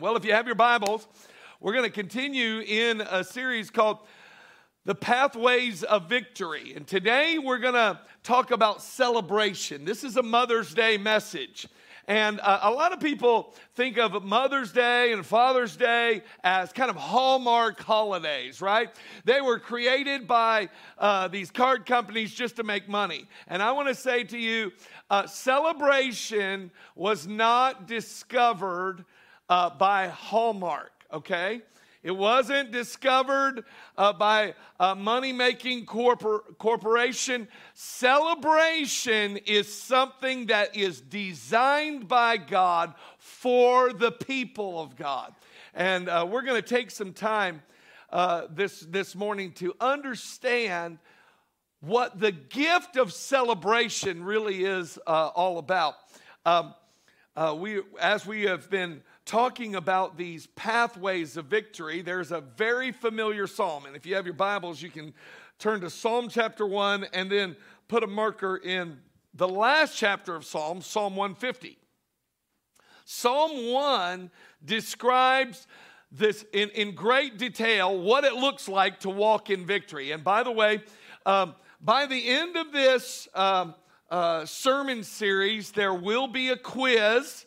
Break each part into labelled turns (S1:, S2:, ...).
S1: Well, if you have your Bibles, we're going to continue in a series called The Pathways of Victory. And today we're going to talk about celebration. This is a Mother's Day message. And uh, a lot of people think of Mother's Day and Father's Day as kind of hallmark holidays, right? They were created by uh, these card companies just to make money. And I want to say to you, uh, celebration was not discovered uh, by Hallmark, okay? It wasn't discovered uh, by a money making corpor- corporation. Celebration is something that is designed by God for the people of God. And uh, we're going to take some time uh, this, this morning to understand what the gift of celebration really is uh, all about. Um, uh, we, as we have been talking about these pathways of victory, there's a very familiar psalm. And if you have your Bibles, you can turn to Psalm chapter 1 and then put a marker in the last chapter of Psalm, Psalm 150. Psalm 1 describes this in, in great detail what it looks like to walk in victory. And by the way, um, by the end of this um, uh, sermon series, there will be a quiz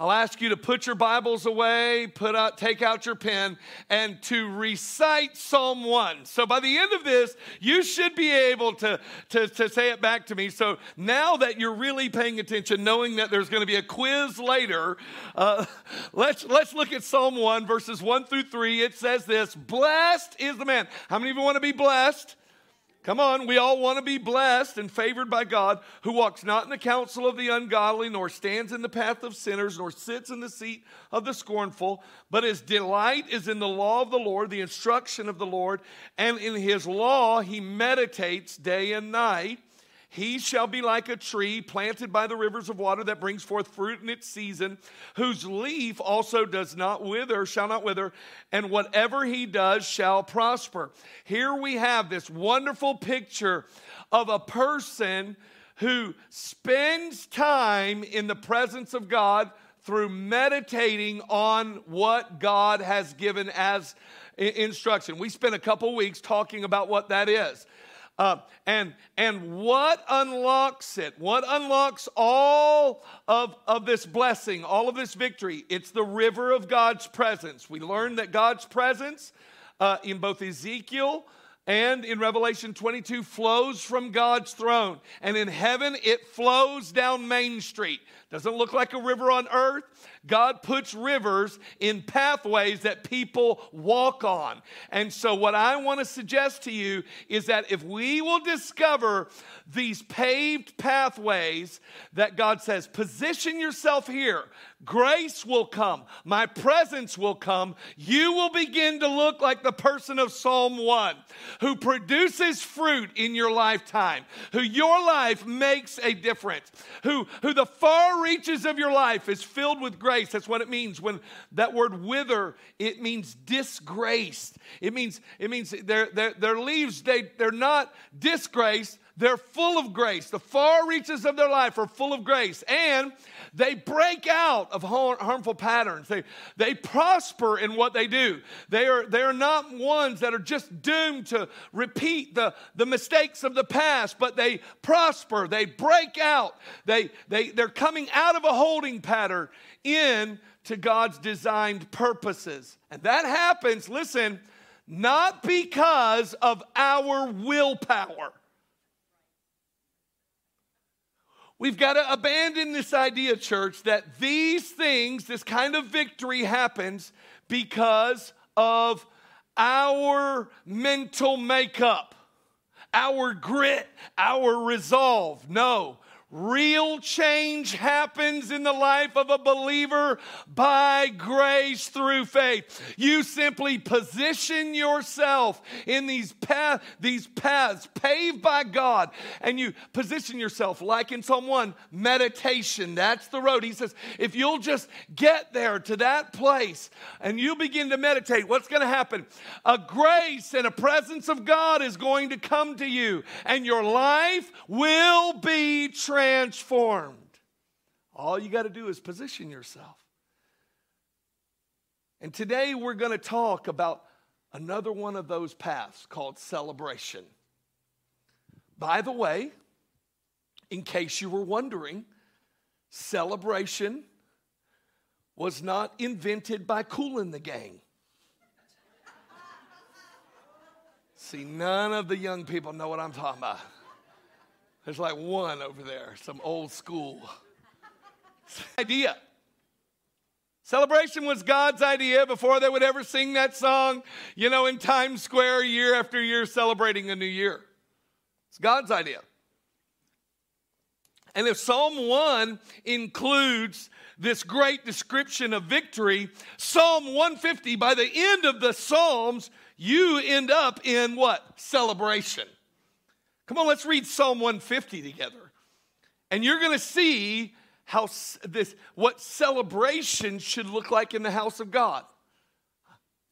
S1: I'll ask you to put your Bibles away, put out, take out your pen, and to recite Psalm 1. So by the end of this, you should be able to, to, to say it back to me. So now that you're really paying attention, knowing that there's going to be a quiz later, uh, let's, let's look at Psalm 1, verses 1 through 3. It says this Blessed is the man. How many of you want to be blessed? Come on, we all want to be blessed and favored by God, who walks not in the counsel of the ungodly, nor stands in the path of sinners, nor sits in the seat of the scornful, but his delight is in the law of the Lord, the instruction of the Lord, and in his law he meditates day and night. He shall be like a tree planted by the rivers of water that brings forth fruit in its season, whose leaf also does not wither, shall not wither, and whatever he does shall prosper. Here we have this wonderful picture of a person who spends time in the presence of God through meditating on what God has given as instruction. We spent a couple weeks talking about what that is. Uh, and, and what unlocks it? What unlocks all of, of this blessing, all of this victory? It's the river of God's presence. We learned that God's presence uh, in both Ezekiel and in Revelation 22 flows from God's throne. And in heaven, it flows down Main Street. Doesn't look like a river on earth. God puts rivers in pathways that people walk on. And so, what I want to suggest to you is that if we will discover these paved pathways that God says, position yourself here, grace will come, my presence will come, you will begin to look like the person of Psalm 1 who produces fruit in your lifetime, who your life makes a difference, who, who the far reaches of your life is filled with grace. That's what it means. When that word wither, it means disgraced. It means, it means their, their, their leaves, they, they're not disgraced, they're full of grace. The far reaches of their life are full of grace. And they break out of harmful patterns. They, they prosper in what they do. They are, they are not ones that are just doomed to repeat the, the mistakes of the past, but they prosper. They break out. They, they, they're coming out of a holding pattern in to God's designed purposes. And that happens, listen, not because of our willpower. We've got to abandon this idea, church, that these things, this kind of victory happens because of our mental makeup, our grit, our resolve. No, Real change happens in the life of a believer by grace through faith. You simply position yourself in these these paths paved by God, and you position yourself like in Psalm 1, meditation. That's the road. He says, if you'll just get there to that place and you begin to meditate, what's going to happen? A grace and a presence of God is going to come to you, and your life will be transformed transformed. All you got to do is position yourself. And today we're going to talk about another one of those paths called celebration. By the way, in case you were wondering, celebration was not invented by Kool and the Gang. See, none of the young people know what I'm talking about. There's like one over there, some old school idea. Celebration was God's idea before they would ever sing that song, you know, in Times Square year after year celebrating a new year. It's God's idea. And if Psalm 1 includes this great description of victory, Psalm 150, by the end of the Psalms, you end up in what? Celebration. Come on, let's read Psalm 150 together. And you're going to see how this what celebration should look like in the house of God.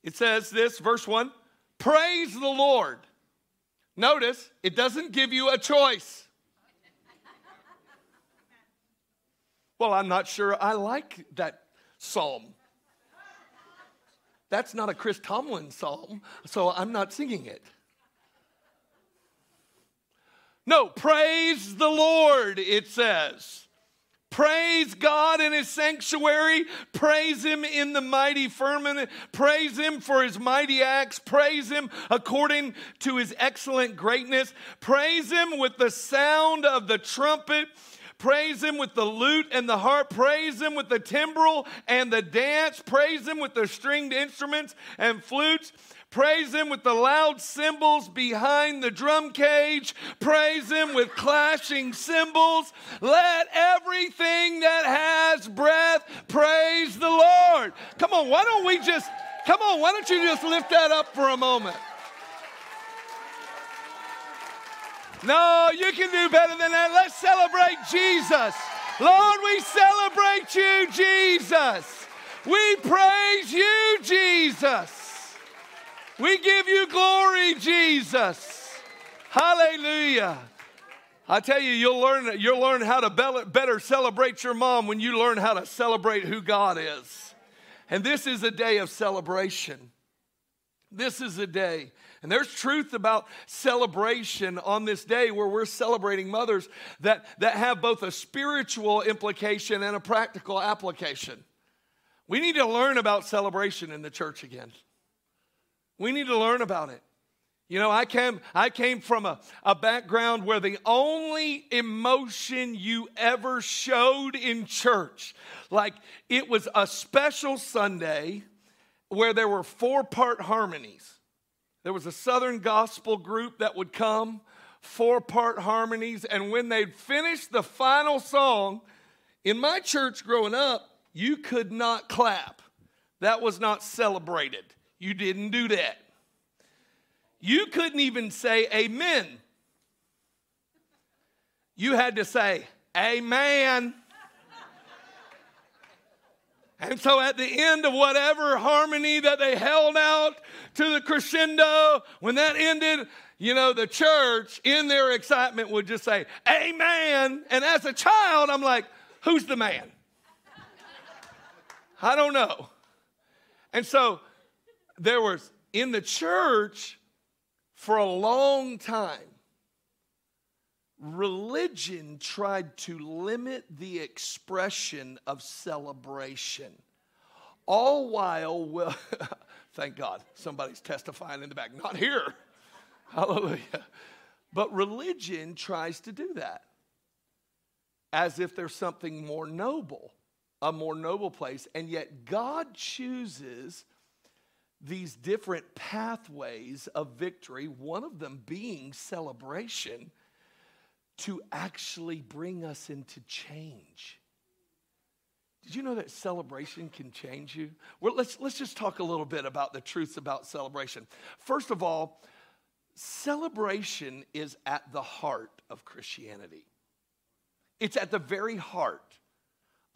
S1: It says this, verse 1, praise the Lord. Notice, it doesn't give you a choice. Well, I'm not sure I like that psalm. That's not a Chris Tomlin psalm, so I'm not singing it. No, praise the Lord, it says. Praise God in his sanctuary. Praise him in the mighty firmament. Praise him for his mighty acts. Praise him according to his excellent greatness. Praise him with the sound of the trumpet. Praise him with the lute and the harp. Praise him with the timbrel and the dance. Praise him with the stringed instruments and flutes. Praise Him with the loud cymbals behind the drum cage. Praise Him with clashing cymbals. Let everything that has breath praise the Lord. Come on, why don't we just, come on, why don't you just lift that up for a moment? No, you can do better than that. Let's celebrate Jesus. Lord, we celebrate you, Jesus. We praise you, Jesus. We give you glory, Jesus. Hallelujah. I tell you, you'll learn, you'll learn how to better celebrate your mom when you learn how to celebrate who God is. And this is a day of celebration. This is a day. And there's truth about celebration on this day where we're celebrating mothers that, that have both a spiritual implication and a practical application. We need to learn about celebration in the church again. We need to learn about it. You know, I came, I came from a, a background where the only emotion you ever showed in church, like it was a special Sunday where there were four part harmonies. There was a Southern gospel group that would come, four part harmonies, and when they'd finish the final song, in my church growing up, you could not clap. That was not celebrated. You didn't do that. You couldn't even say amen. You had to say amen. And so at the end of whatever harmony that they held out to the crescendo, when that ended, you know, the church in their excitement would just say, Amen. And as a child, I'm like, Who's the man? I don't know. And so there was in the church for a long time, religion tried to limit the expression of celebration. All while, well, thank God, somebody's testifying in the back. Not here. Hallelujah. But religion tries to do that as if there's something more noble, a more noble place. And yet God chooses these different pathways of victory, one of them being celebration, to actually bring us into change. Did you know that celebration can change you? Well, let's, let's just talk a little bit about the truths about celebration. First of all, celebration is at the heart of Christianity, it's at the very heart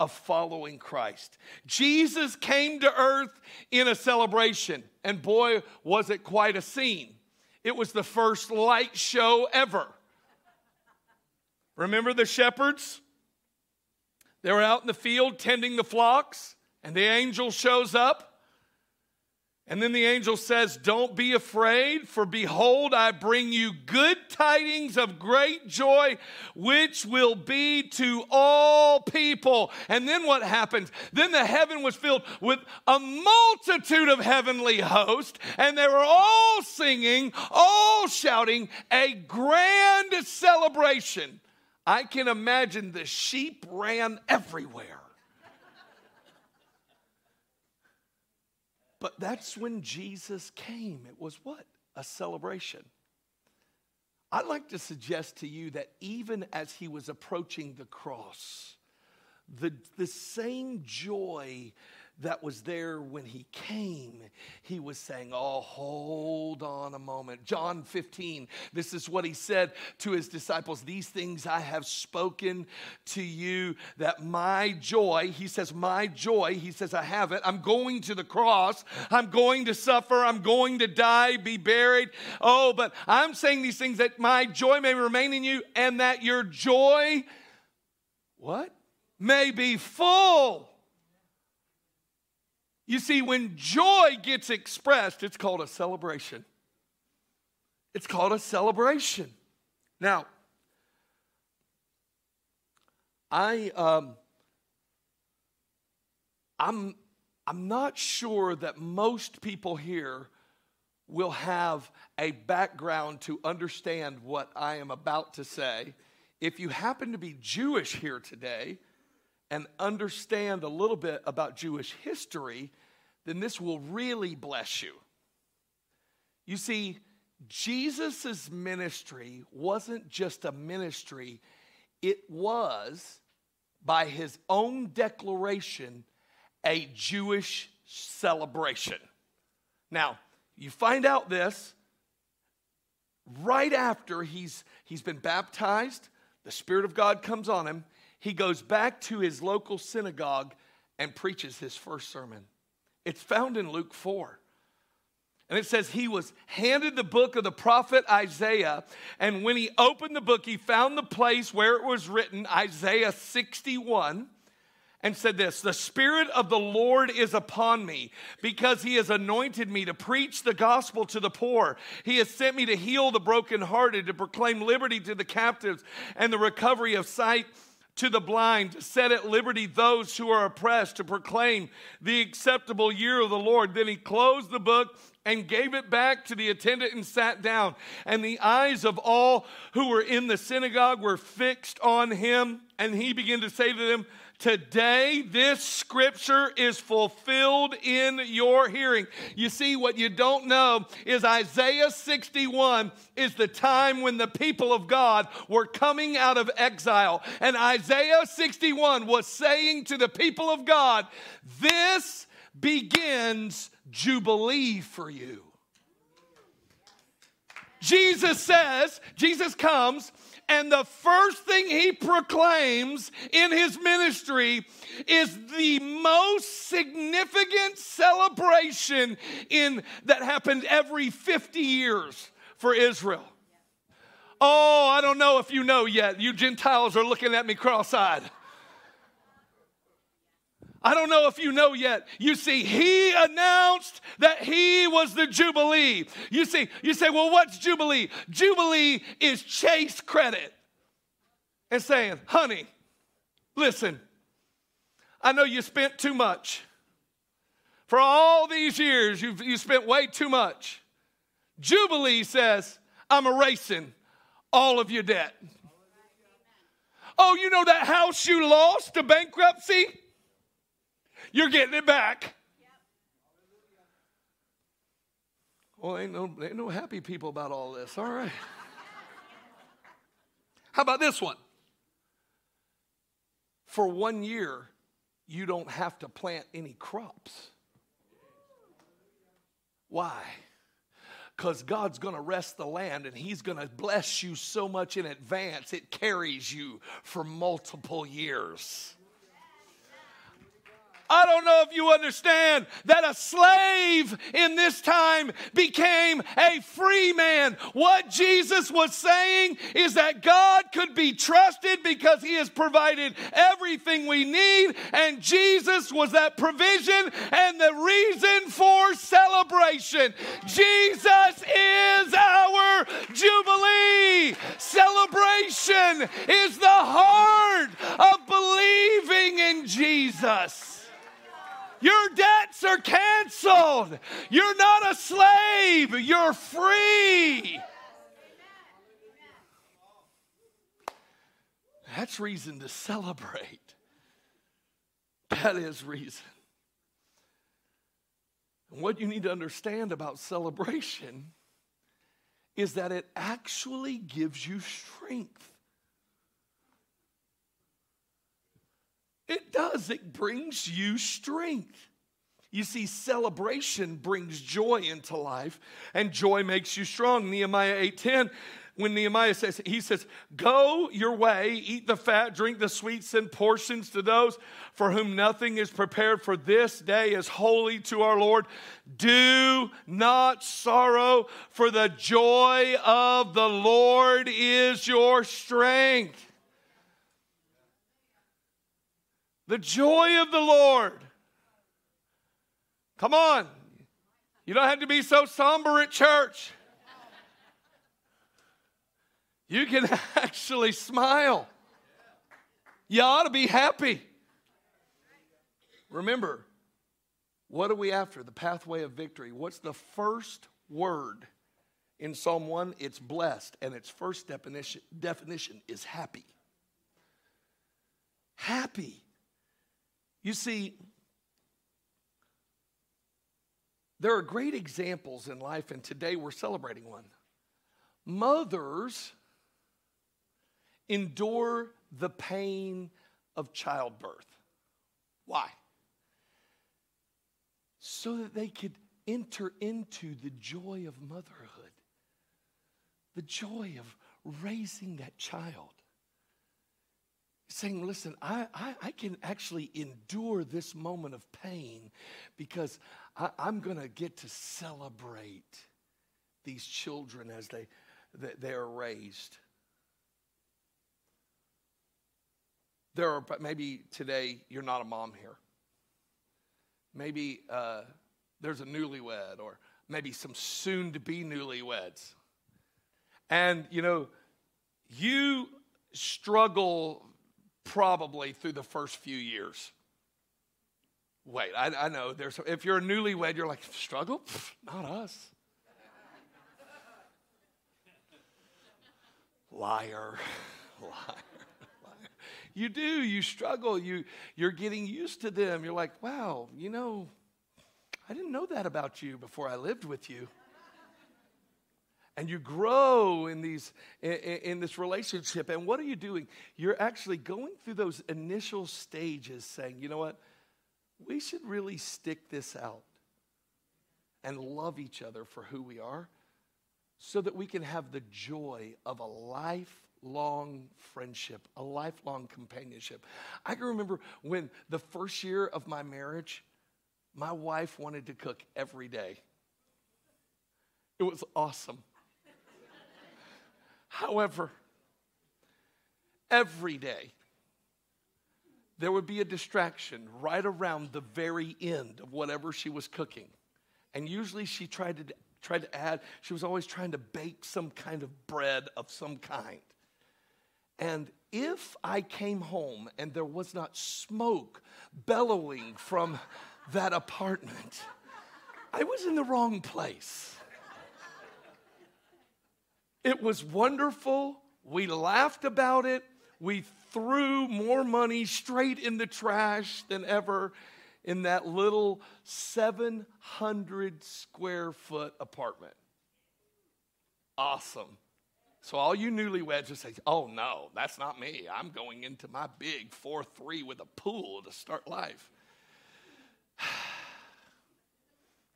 S1: of following Christ. Jesus came to earth in a celebration, and boy, was it quite a scene. It was the first light show ever. Remember the shepherds? They were out in the field tending the flocks, and the angel shows up. And then the angel says, Don't be afraid, for behold, I bring you good tidings of great joy, which will be to all people. And then what happens? Then the heaven was filled with a multitude of heavenly hosts, and they were all singing, all shouting, a grand celebration. I can imagine the sheep ran everywhere. But that's when Jesus came. It was what? A celebration. I'd like to suggest to you that even as he was approaching the cross, the, the same joy that was there when he came, he was saying, Oh, hold on a moment. John 15, this is what he said to his disciples These things I have spoken to you, that my joy, he says, My joy, he says, I have it. I'm going to the cross. I'm going to suffer. I'm going to die, be buried. Oh, but I'm saying these things that my joy may remain in you and that your joy, what? May be full. You see, when joy gets expressed, it's called a celebration. It's called a celebration. Now, I um, I'm I'm not sure that most people here will have a background to understand what I am about to say. If you happen to be Jewish here today, and understand a little bit about Jewish history, then this will really bless you. You see, Jesus' ministry wasn't just a ministry, it was, by his own declaration, a Jewish celebration. Now, you find out this right after he's, he's been baptized, the Spirit of God comes on him, he goes back to his local synagogue and preaches his first sermon. It's found in Luke 4. And it says he was handed the book of the prophet Isaiah. And when he opened the book, he found the place where it was written, Isaiah 61, and said this The Spirit of the Lord is upon me because he has anointed me to preach the gospel to the poor. He has sent me to heal the brokenhearted, to proclaim liberty to the captives, and the recovery of sight to the blind, to set at liberty those who are oppressed, to proclaim the acceptable year of the Lord. Then he closed the book and gave it back to the attendant and sat down. And the eyes of all who were in the synagogue were fixed on him. And he began to say to them, Today, this scripture is fulfilled in your hearing. You see, what you don't know is Isaiah 61 is the time when the people of God were coming out of exile. And Isaiah 61 was saying to the people of God, This begins Jubilee for you. Jesus says, Jesus comes and the first thing he proclaims in his ministry is the most significant celebration in that happened every 50 years for Israel. Oh, I don't know if you know yet. You Gentiles are looking at me cross eyed. I don't know if you know yet. You see, he announced that he was the Jubilee. You see, you say, well, what's Jubilee? Jubilee is chase credit and saying, honey, listen, I know you spent too much. For all these years, you've you spent way too much. Jubilee says, I'm erasing all of your debt. Oh, you know that house you lost to bankruptcy? You're getting it back. Well, ain't no, ain't no happy people about all this. All right. How about this one? For one year, you don't have to plant any crops. Why? Because God's going to rest the land and He's going to bless you so much in advance, it carries you for multiple years. I don't know if you understand that a slave in this time became a free man. What Jesus was saying is that God could be trusted because he has provided everything we need, and Jesus was that provision and the reason for celebration. Jesus is our Jubilee. Celebration is the heart of believing in Jesus. Your debts are canceled. You're not a slave, you're free. That's reason to celebrate. That is reason. And what you need to understand about celebration is that it actually gives you strength. It does, it brings you strength. You see, celebration brings joy into life, and joy makes you strong. Nehemiah 8:10 when Nehemiah says, he says, Go your way, eat the fat, drink the sweet, send portions to those for whom nothing is prepared, for this day is holy to our Lord. Do not sorrow, for the joy of the Lord is your strength. The joy of the Lord. Come on. You don't have to be so somber at church you can actually smile. You ought to be happy. Remember, what are we after? The pathway of victory. What's the first word in Psalm 1? It's blessed, and its first definition, definition is happy. Happy. You see, there are great examples in life, and today we're celebrating one. Mothers endure the pain of childbirth. Why? So that they could enter into the joy of motherhood, the joy of raising that child. Saying, listen, I, I, I can actually endure this moment of pain because I, I'm going to get to celebrate these children as they, they, they are raised. There are, maybe today you're not a mom here. Maybe uh, there's a newlywed or maybe some soon to be newlyweds. And, you know, you struggle probably through the first few years. Wait, I, I know there's, if you're a newlywed, you're like, struggle? Pfft, not us. liar, Liar. Liar. You do, you struggle, you, you're getting used to them. You're like, wow, you know, I didn't know that about you before I lived with you. And you grow in, these, in, in this relationship. And what are you doing? You're actually going through those initial stages saying, you know what? We should really stick this out and love each other for who we are so that we can have the joy of a lifelong friendship, a lifelong companionship. I can remember when the first year of my marriage, my wife wanted to cook every day. It was awesome. However, every day, there would be a distraction right around the very end of whatever she was cooking. And usually she tried to, tried to add, she was always trying to bake some kind of bread of some kind. And if I came home and there was not smoke bellowing from that apartment, I was in the wrong place. It was wonderful. We laughed about it. We threw more money straight in the trash than ever in that little 700 square foot apartment. Awesome. So all you newlyweds will say, "Oh no, that's not me. I'm going into my big four three with a pool to start life."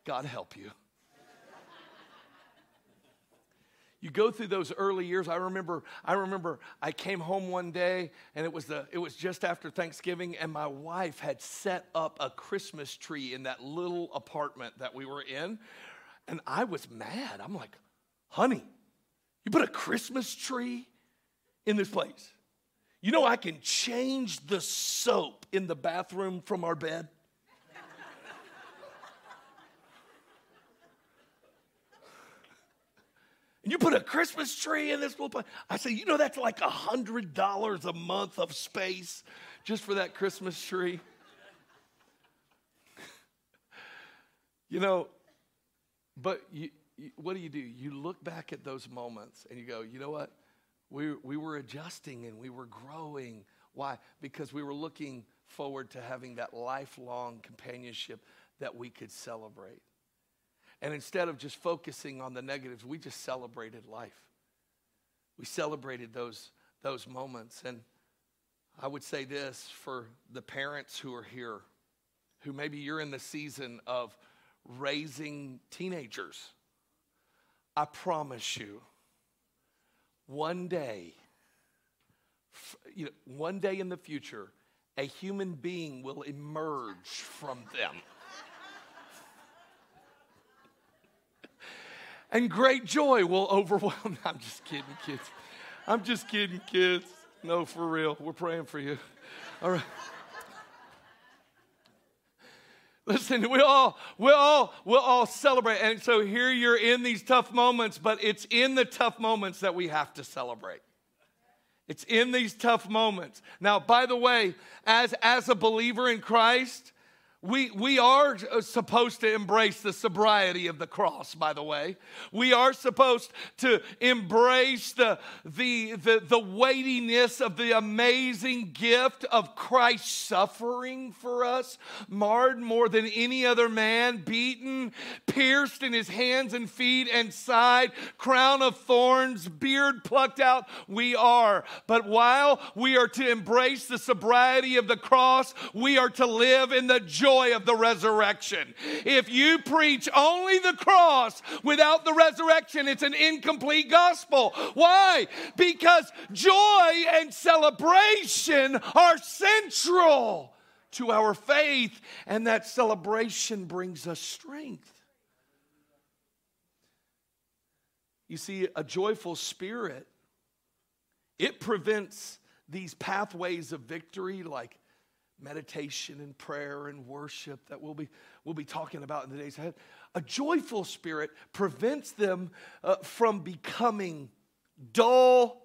S1: God help you. You go through those early years. I remember, I remember I came home one day and it was the it was just after Thanksgiving, and my wife had set up a Christmas tree in that little apartment that we were in. And I was mad. I'm like, honey, you put a Christmas tree in this place. You know, I can change the soap in the bathroom from our bed. And you put a Christmas tree in this little place. I say, you know, that's like a hundred dollars a month of space just for that Christmas tree. you know, but you, you, what do you do? You look back at those moments and you go, you know what? We, we were adjusting and we were growing. Why? Because we were looking forward to having that lifelong companionship that we could celebrate. And instead of just focusing on the negatives, we just celebrated life. We celebrated those, those moments. And I would say this for the parents who are here, who maybe you're in the season of raising teenagers. I promise you, one day, you know, one day in the future, a human being will emerge from them. And great joy will overwhelm. I'm just kidding, kids. I'm just kidding, kids. No, for real. We're praying for you. All right. Listen, we all, we all, we'll all celebrate. And so here you're in these tough moments, but it's in the tough moments that we have to celebrate. It's in these tough moments. Now, by the way, as, as a believer in Christ, we, we are uh, supposed to embrace the sobriety of the cross, by the way. We are supposed to embrace the, the, the, the weightiness of the amazing gift of Christ's suffering for us, marred more than any other man, beaten, pierced in his hands and feet and side, crown of thorns, beard plucked out. We are. But while we are to embrace the sobriety of the cross, we are to live in the joy joy of the resurrection. If you preach only the cross without the resurrection, it's an incomplete gospel. Why? Because joy and celebration are central to our faith, and that celebration brings us strength. You see, a joyful spirit, it prevents these pathways of victory like meditation and prayer and worship that we'll be, we'll be talking about in the days ahead. A joyful spirit prevents them uh, from becoming dull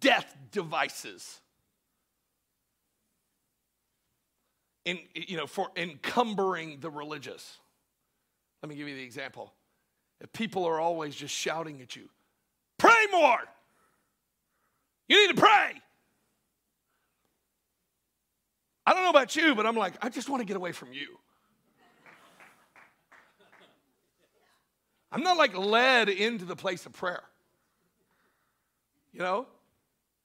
S1: death devices. In, you know, for encumbering the religious. Let me give you the example. If people are always just shouting at you, pray more. You need to pray. I don't know about you, but I'm like, I just want to get away from you. I'm not like led into the place of prayer. You know?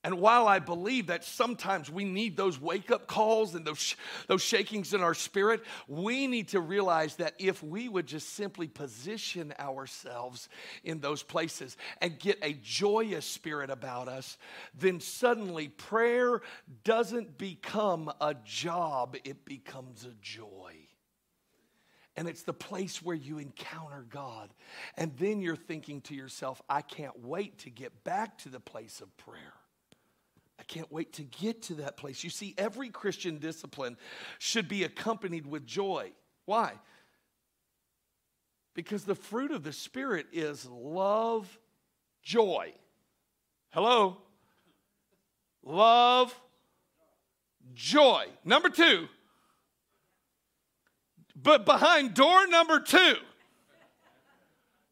S1: And while I believe that sometimes we need those wake up calls and those, those shakings in our spirit, we need to realize that if we would just simply position ourselves in those places and get a joyous spirit about us, then suddenly prayer doesn't become a job, it becomes a joy. And it's the place where you encounter God. And then you're thinking to yourself, I can't wait to get back to the place of prayer. I can't wait to get to that place. You see, every Christian discipline should be accompanied with joy. Why? Because the fruit of the Spirit is love, joy. Hello? Love, joy. Number two, but behind door number two,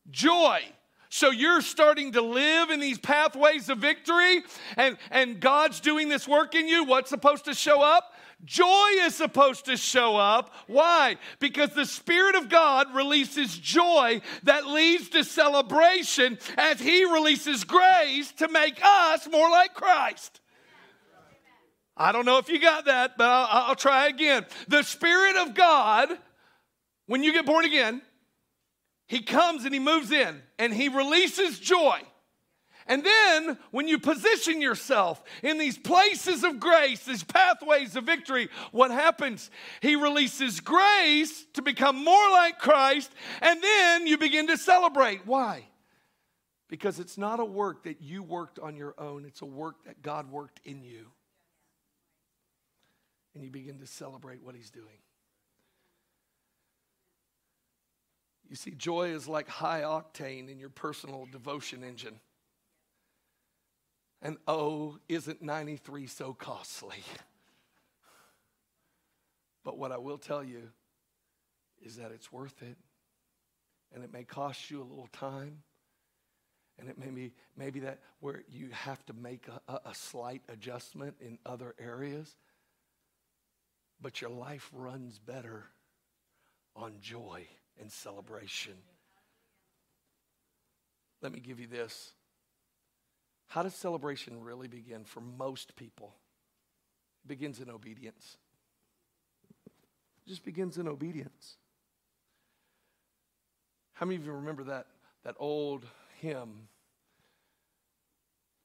S1: joy so you're starting to live in these pathways of victory, and, and God's doing this work in you. What's supposed to show up? Joy is supposed to show up. Why? Because the Spirit of God releases joy that leads to celebration as He releases grace to make us more like Christ. I don't know if you got that, but I'll, I'll try again. The Spirit of God, when you get born again, he comes and he moves in and he releases joy. And then, when you position yourself in these places of grace, these pathways of victory, what happens? He releases grace to become more like Christ, and then you begin to celebrate. Why? Because it's not a work that you worked on your own, it's a work that God worked in you. And you begin to celebrate what He's doing. You see, joy is like high octane in your personal devotion engine. And oh, isn't 93 so costly? But what I will tell you is that it's worth it. And it may cost you a little time. And it may be maybe that where you have to make a, a, slight adjustment in other areas. But your life runs better on joy and celebration. Let me give you this. How does celebration really begin for most people? It begins in obedience. It just begins in obedience. How many of you remember that, that old hymn?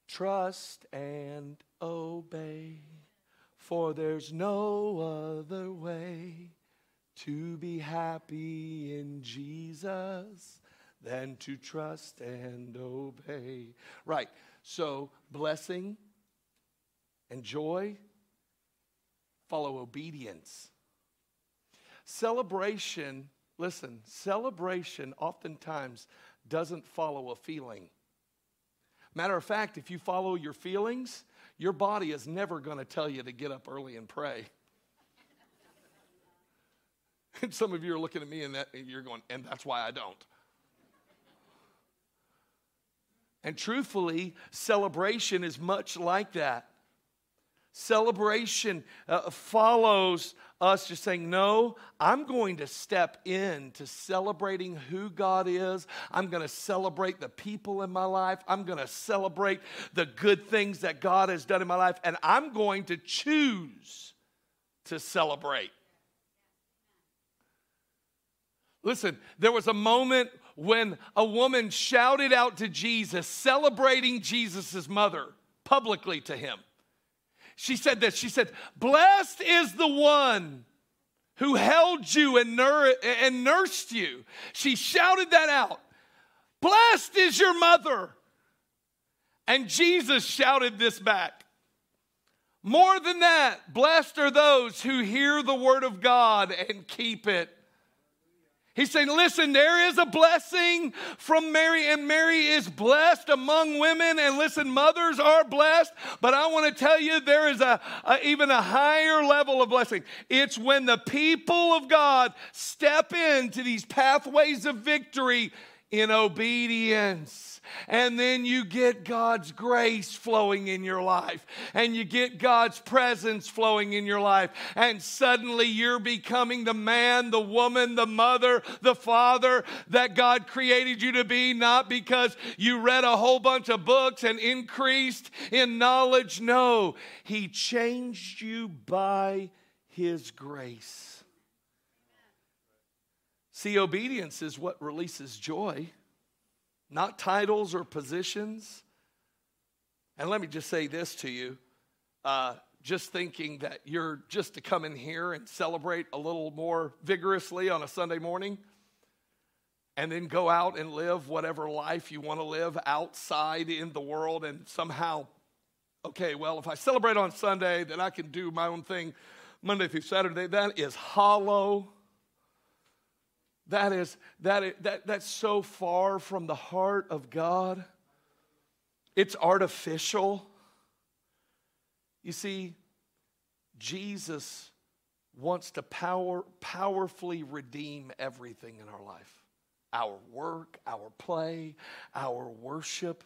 S1: Trust and obey, for there's no other way to be happy in Jesus than to trust and obey. Right. So, blessing and joy follow obedience. Celebration, listen, celebration oftentimes doesn't follow a feeling. Matter of fact, if you follow your feelings, your body is never going to tell you to get up early and pray. And some of you are looking at me and that and you're going, and that's why I don't. And truthfully, celebration is much like that. Celebration uh, follows us just saying, No, I'm going to step in to celebrating who God is. I'm going to celebrate the people in my life. I'm going to celebrate the good things that God has done in my life. And I'm going to choose to celebrate. Listen, there was a moment when a woman shouted out to Jesus, celebrating Jesus' mother publicly to him. She said this She said, Blessed is the one who held you and, nur- and nursed you. She shouted that out. Blessed is your mother. And Jesus shouted this back. More than that, blessed are those who hear the word of God and keep it. He's saying, listen, there is a blessing from Mary, and Mary is blessed among women. And listen, mothers are blessed, but I want to tell you there is a, a, even a higher level of blessing. It's when the people of God step into these pathways of victory in obedience. And then you get God's grace flowing in your life, and you get God's presence flowing in your life. And suddenly you're becoming the man, the woman, the mother, the father that God created you to be, not because you read a whole bunch of books and increased in knowledge. No, He changed you by His grace. See, obedience is what releases joy not titles or positions. And let me just say this to you uh, just thinking that you're just to come in here and celebrate a little more vigorously on a Sunday morning and then go out and live whatever life you want to live outside in the world and somehow, okay, well, if I celebrate on Sunday, then I can do my own thing Monday through Saturday. That is hollow that is, that is that, that's so far from the heart of God. It's artificial. You see, Jesus wants to power, powerfully redeem everything in our life our work, our play, our worship.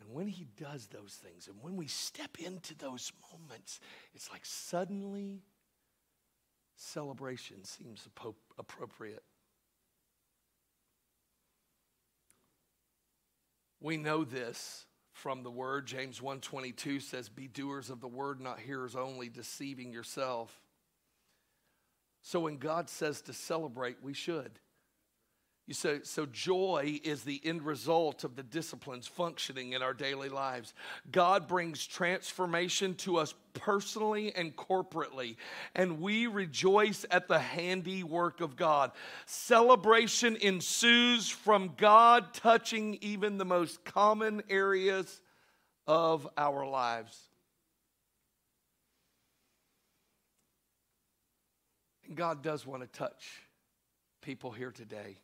S1: And when he does those things, and when we step into those moments, it's like suddenly celebration seems appropriate. We know this from the word James 1:22 says be doers of the word not hearers only deceiving yourself. So when God says to celebrate we should. You say, so joy is the end result of the disciplines functioning in our daily lives. God brings transformation to us personally and corporately, and we rejoice at the handiwork of God. Celebration ensues from God touching even the most common areas of our lives. And God does want to touch people here today.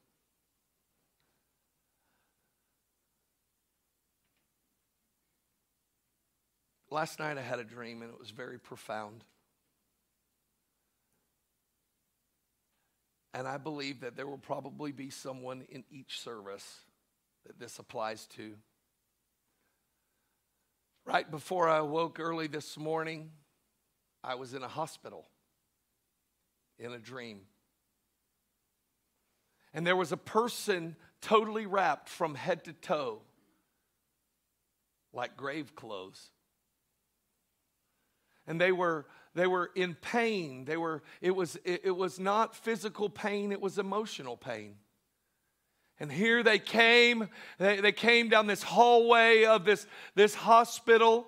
S1: Last night I had a dream and it was very profound. And I believe that there will probably be someone in each service that this applies to. Right before I woke early this morning, I was in a hospital in a dream. And there was a person totally wrapped from head to toe, like grave clothes. And they were, they were in pain. They were, it, was, it, it was not physical pain, it was emotional pain. And here they came, they, they came down this hallway of this, this hospital.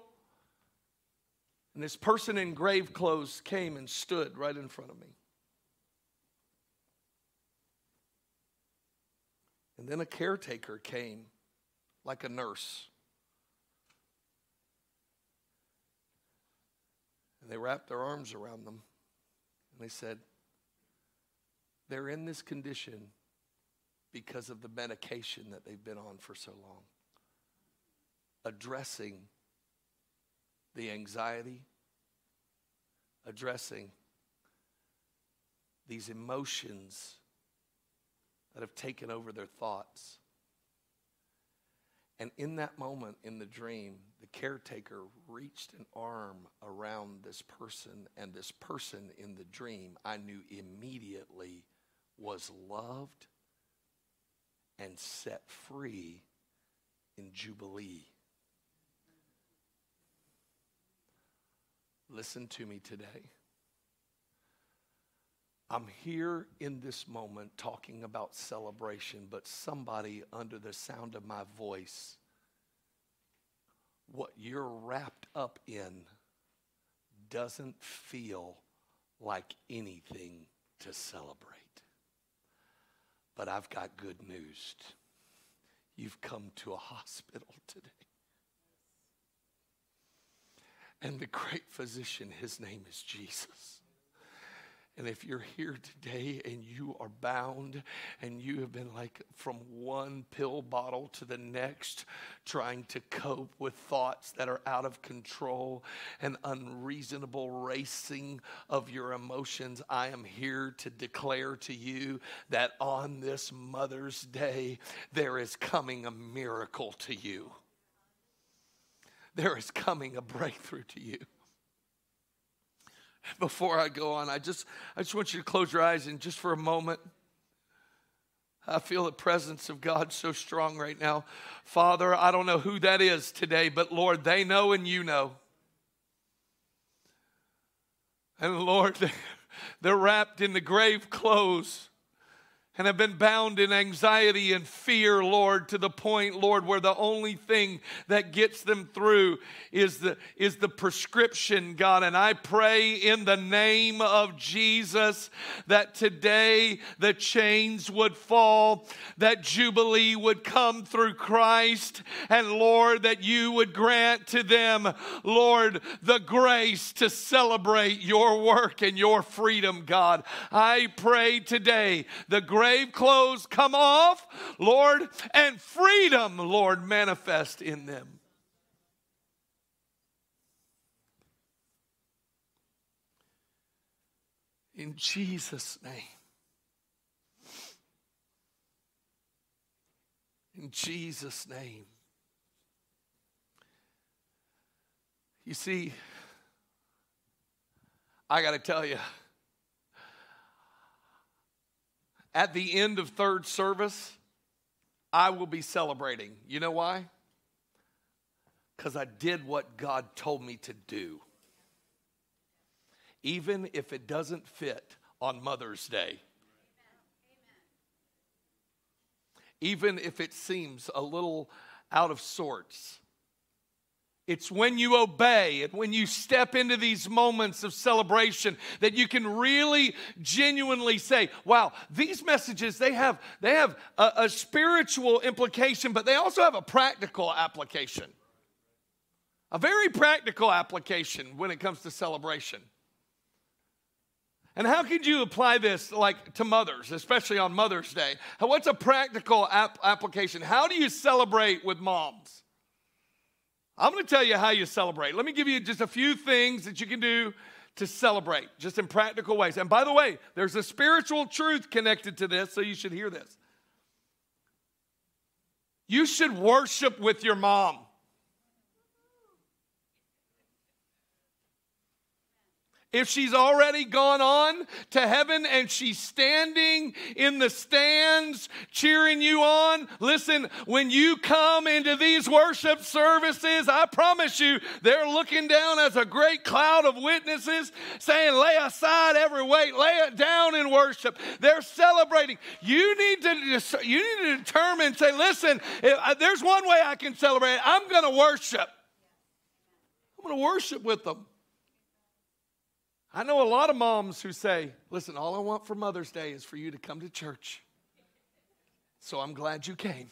S1: And this person in grave clothes came and stood right in front of me. And then a caretaker came, like a nurse. And they wrapped their arms around them. And they said, They're in this condition because of the medication that they've been on for so long. Addressing the anxiety, addressing these emotions that have taken over their thoughts. And in that moment in the dream, the caretaker reached an arm around this person, and this person in the dream I knew immediately was loved and set free in Jubilee. Listen to me today. I'm here in this moment talking about celebration, but somebody under the sound of my voice, what you're wrapped up in doesn't feel like anything to celebrate. But I've got good news. You've come to a hospital today. And the great physician, his name is Jesus. And if you're here today and you are bound and you have been like from one pill bottle to the next, trying to cope with thoughts that are out of control and unreasonable racing of your emotions, I am here to declare to you that on this Mother's Day, there is coming a miracle to you. There is coming a breakthrough to you before I go on, I just, I just want you to close your eyes and just for a moment. I feel the presence of God so strong right now. Father, I don't know who that is today, but Lord, they know and you know. And Lord, they're wrapped in the grave clothes and have been bound in anxiety and fear, Lord, to the point, Lord, where the only thing that gets them through is the, is the prescription, God. And I pray in the name of Jesus that today the chains would fall, that Jubilee would come through Christ, and Lord, that you would grant to them, Lord, the grace to celebrate your work and your freedom, God. I pray today the grace grave clothes come off, Lord, and freedom, Lord, manifest in them. In Jesus' name. In Jesus' name. You see, I got to tell you, At the end of third service, I will be celebrating. You know why? Because I did what God told me to do. Even if it doesn't fit on Mother's Day. Even if it seems a little out of sorts. It's when you obey and when you step into these moments of celebration that you can really genuinely say, wow, these messages, they have, they have a, a spiritual implication, but they also have a practical application. A very practical application when it comes to celebration. And how could you apply this like to mothers, especially on Mother's Day? What's a practical ap- application? How do you celebrate with moms? I'm going to tell you how you celebrate. Let me give you just a few things that you can do to celebrate, just in practical ways. And by the way, there's a spiritual truth connected to this, so you should hear this. You should worship with your mom. If she's already gone on to heaven and she's standing in the stands cheering you on, listen, when you come into these worship services, I promise you, they're looking down as a great cloud of witnesses saying, lay aside every weight, lay it down in worship. They're celebrating. You need to, you need to determine, say, listen, uh, there's one way I can celebrate. I'm going to worship. I'm going to worship with them. I know a lot of moms who say, listen, all I want for Mother's Day is for you to come to church. So I'm glad you came.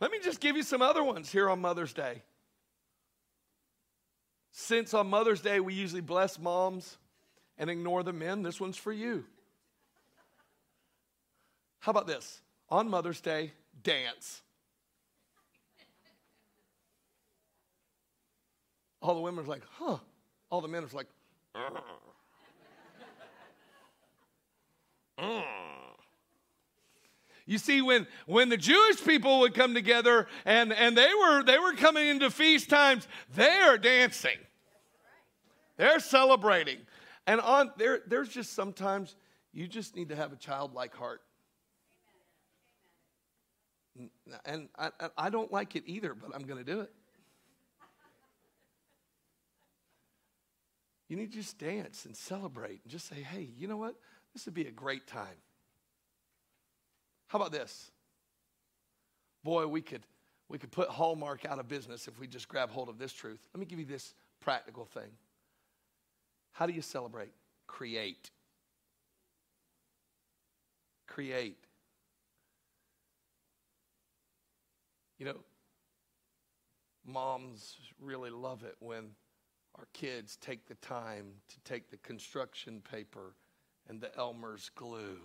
S1: Let me just give you some other ones here on Mother's Day. Since on Mother's Day we usually bless moms and ignore the men, this one's for you. How about this? On Mother's Day, dance. All the women are like, huh. All the men are like. Uh. You see, when, when the Jewish people would come together and, and they, were, they were coming into feast times, they are dancing. They're celebrating. And on there, there's just sometimes you just need to have a childlike heart. And I, I don't like it either, but I'm going to do it. You need to just dance and celebrate and just say, hey, you know what? This would be a great time. How about this? Boy, we could we could put Hallmark out of business if we just grab hold of this truth. Let me give you this practical thing. How do you celebrate? Create. Create. You know, moms really love it when our kids take the time to take the construction paper and the Elmer's glue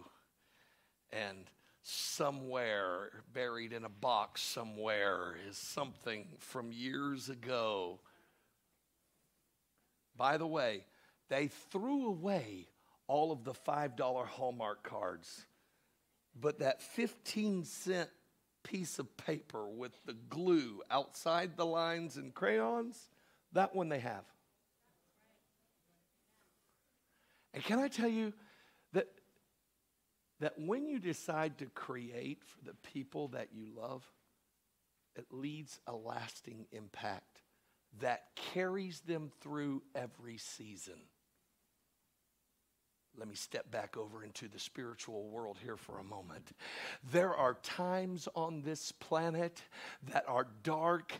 S1: and somewhere buried in a box somewhere is something from years ago. By the way, they threw away all of the $5 Hallmark cards, but that 15 cent piece of paper with the glue outside the lines and crayons, that one they have. And can I tell you that, that when you decide to create for the people that you love, it leads a lasting impact that carries them through every season. Let me step back over into the spiritual world here for a moment. There are times on this planet that are dark,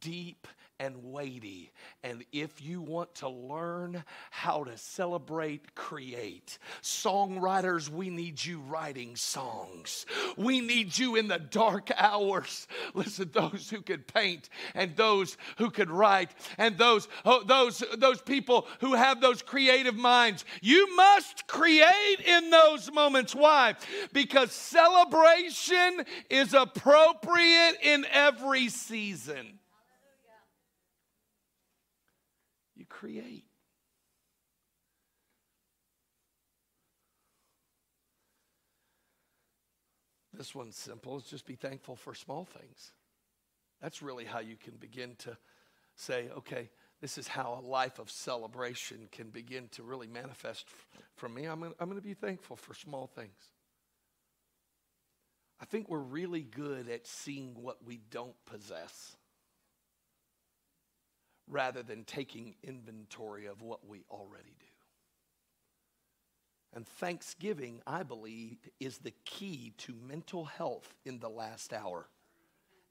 S1: deep, and weighty. And if you want to learn how to celebrate, create. Songwriters, we need you writing songs. We need you in the dark hours. Listen, those who could paint and those who could write and those, oh, those, those people who have those creative minds. You must create in those moments. Why? Because celebration is appropriate in every season. you create. This one's simple. It's just be thankful for small things. That's really how you can begin to say, okay, this is how a life of celebration can begin to really manifest for me. I'm going to be thankful for small things. I think we're really good at seeing what we don't possess rather than taking inventory of what we already do. And thanksgiving, I believe, is the key to mental health in the last hour.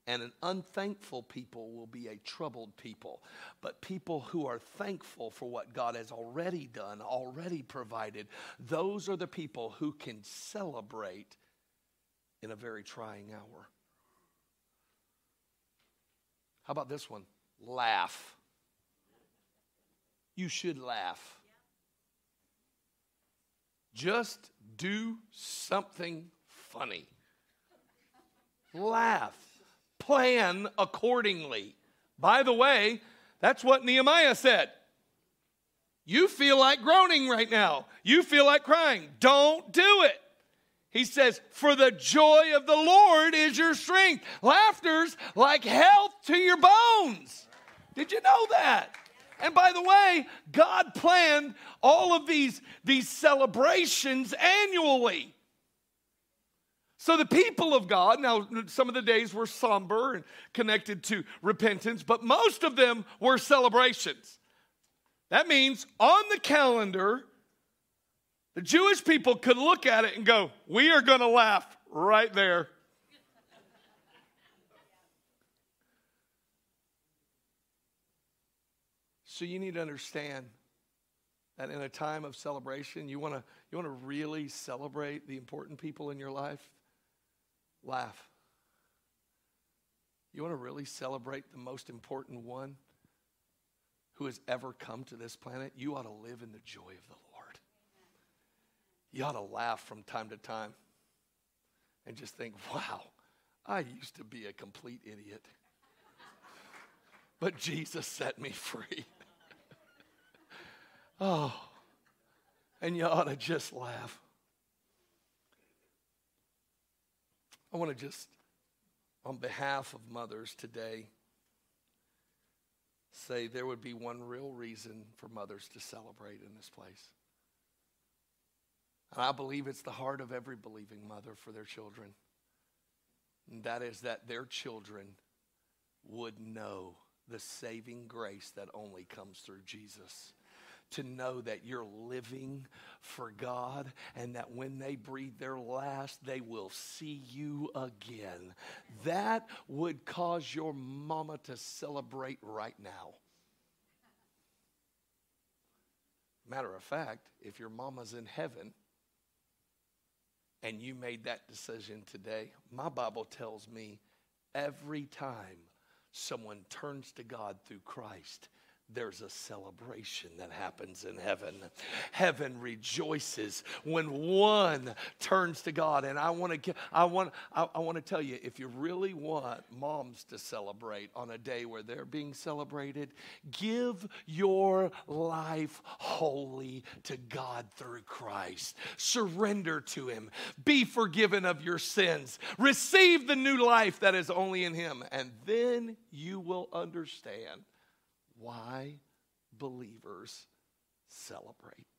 S1: And an unthankful people will be a troubled people. But people who are thankful for what God has already done, already provided, those are the people who can celebrate in a very trying hour. How about this one? Laugh. You should laugh. Just do something funny. Laugh. Plan accordingly. By the way, that's what Nehemiah said. You feel like groaning right now. You feel like crying. Don't do it. He says, For the joy of the Lord is your strength. Laughter's like health to your bones. Did you know that? And by the way, God planned all of these, these celebrations annually. So the people of God, now some of the days were somber and connected to repentance, but most of them were celebrations. That means on the calendar, the Jewish people could look at it and go, We are going to laugh right there. So you need to understand that in a time of celebration, you want to you want to really celebrate the important people in your life. Laugh. You want to really celebrate the most important one who has ever come to this planet. You ought to live in the joy of the Lord. You ought to laugh from time to time and just think, wow, I used to be a complete idiot. But Jesus set me free. Oh, and you ought to just laugh. I want to just, on behalf of mothers today, say there would be one real reason for mothers to celebrate in this place. And I believe it's the heart of every believing mother for their children. And that is that their children would know the saving grace that only comes through Jesus to know that you're living for God and that when they breathe their last, they will see you again. That would cause your mama to celebrate right now. Matter of fact, if your mama's in heaven and you made that decision today, my Bible tells me every time someone turns to God through Christ, there's a celebration that happens in heaven. Heaven rejoices when one turns to God. And I want to I want I, I want to tell you if you really want moms to celebrate on a day where they're being celebrated, give your life wholly to God through Christ. Surrender to him. Be forgiven of your sins. Receive the new life that is only in him and then you will understand why believers celebrate.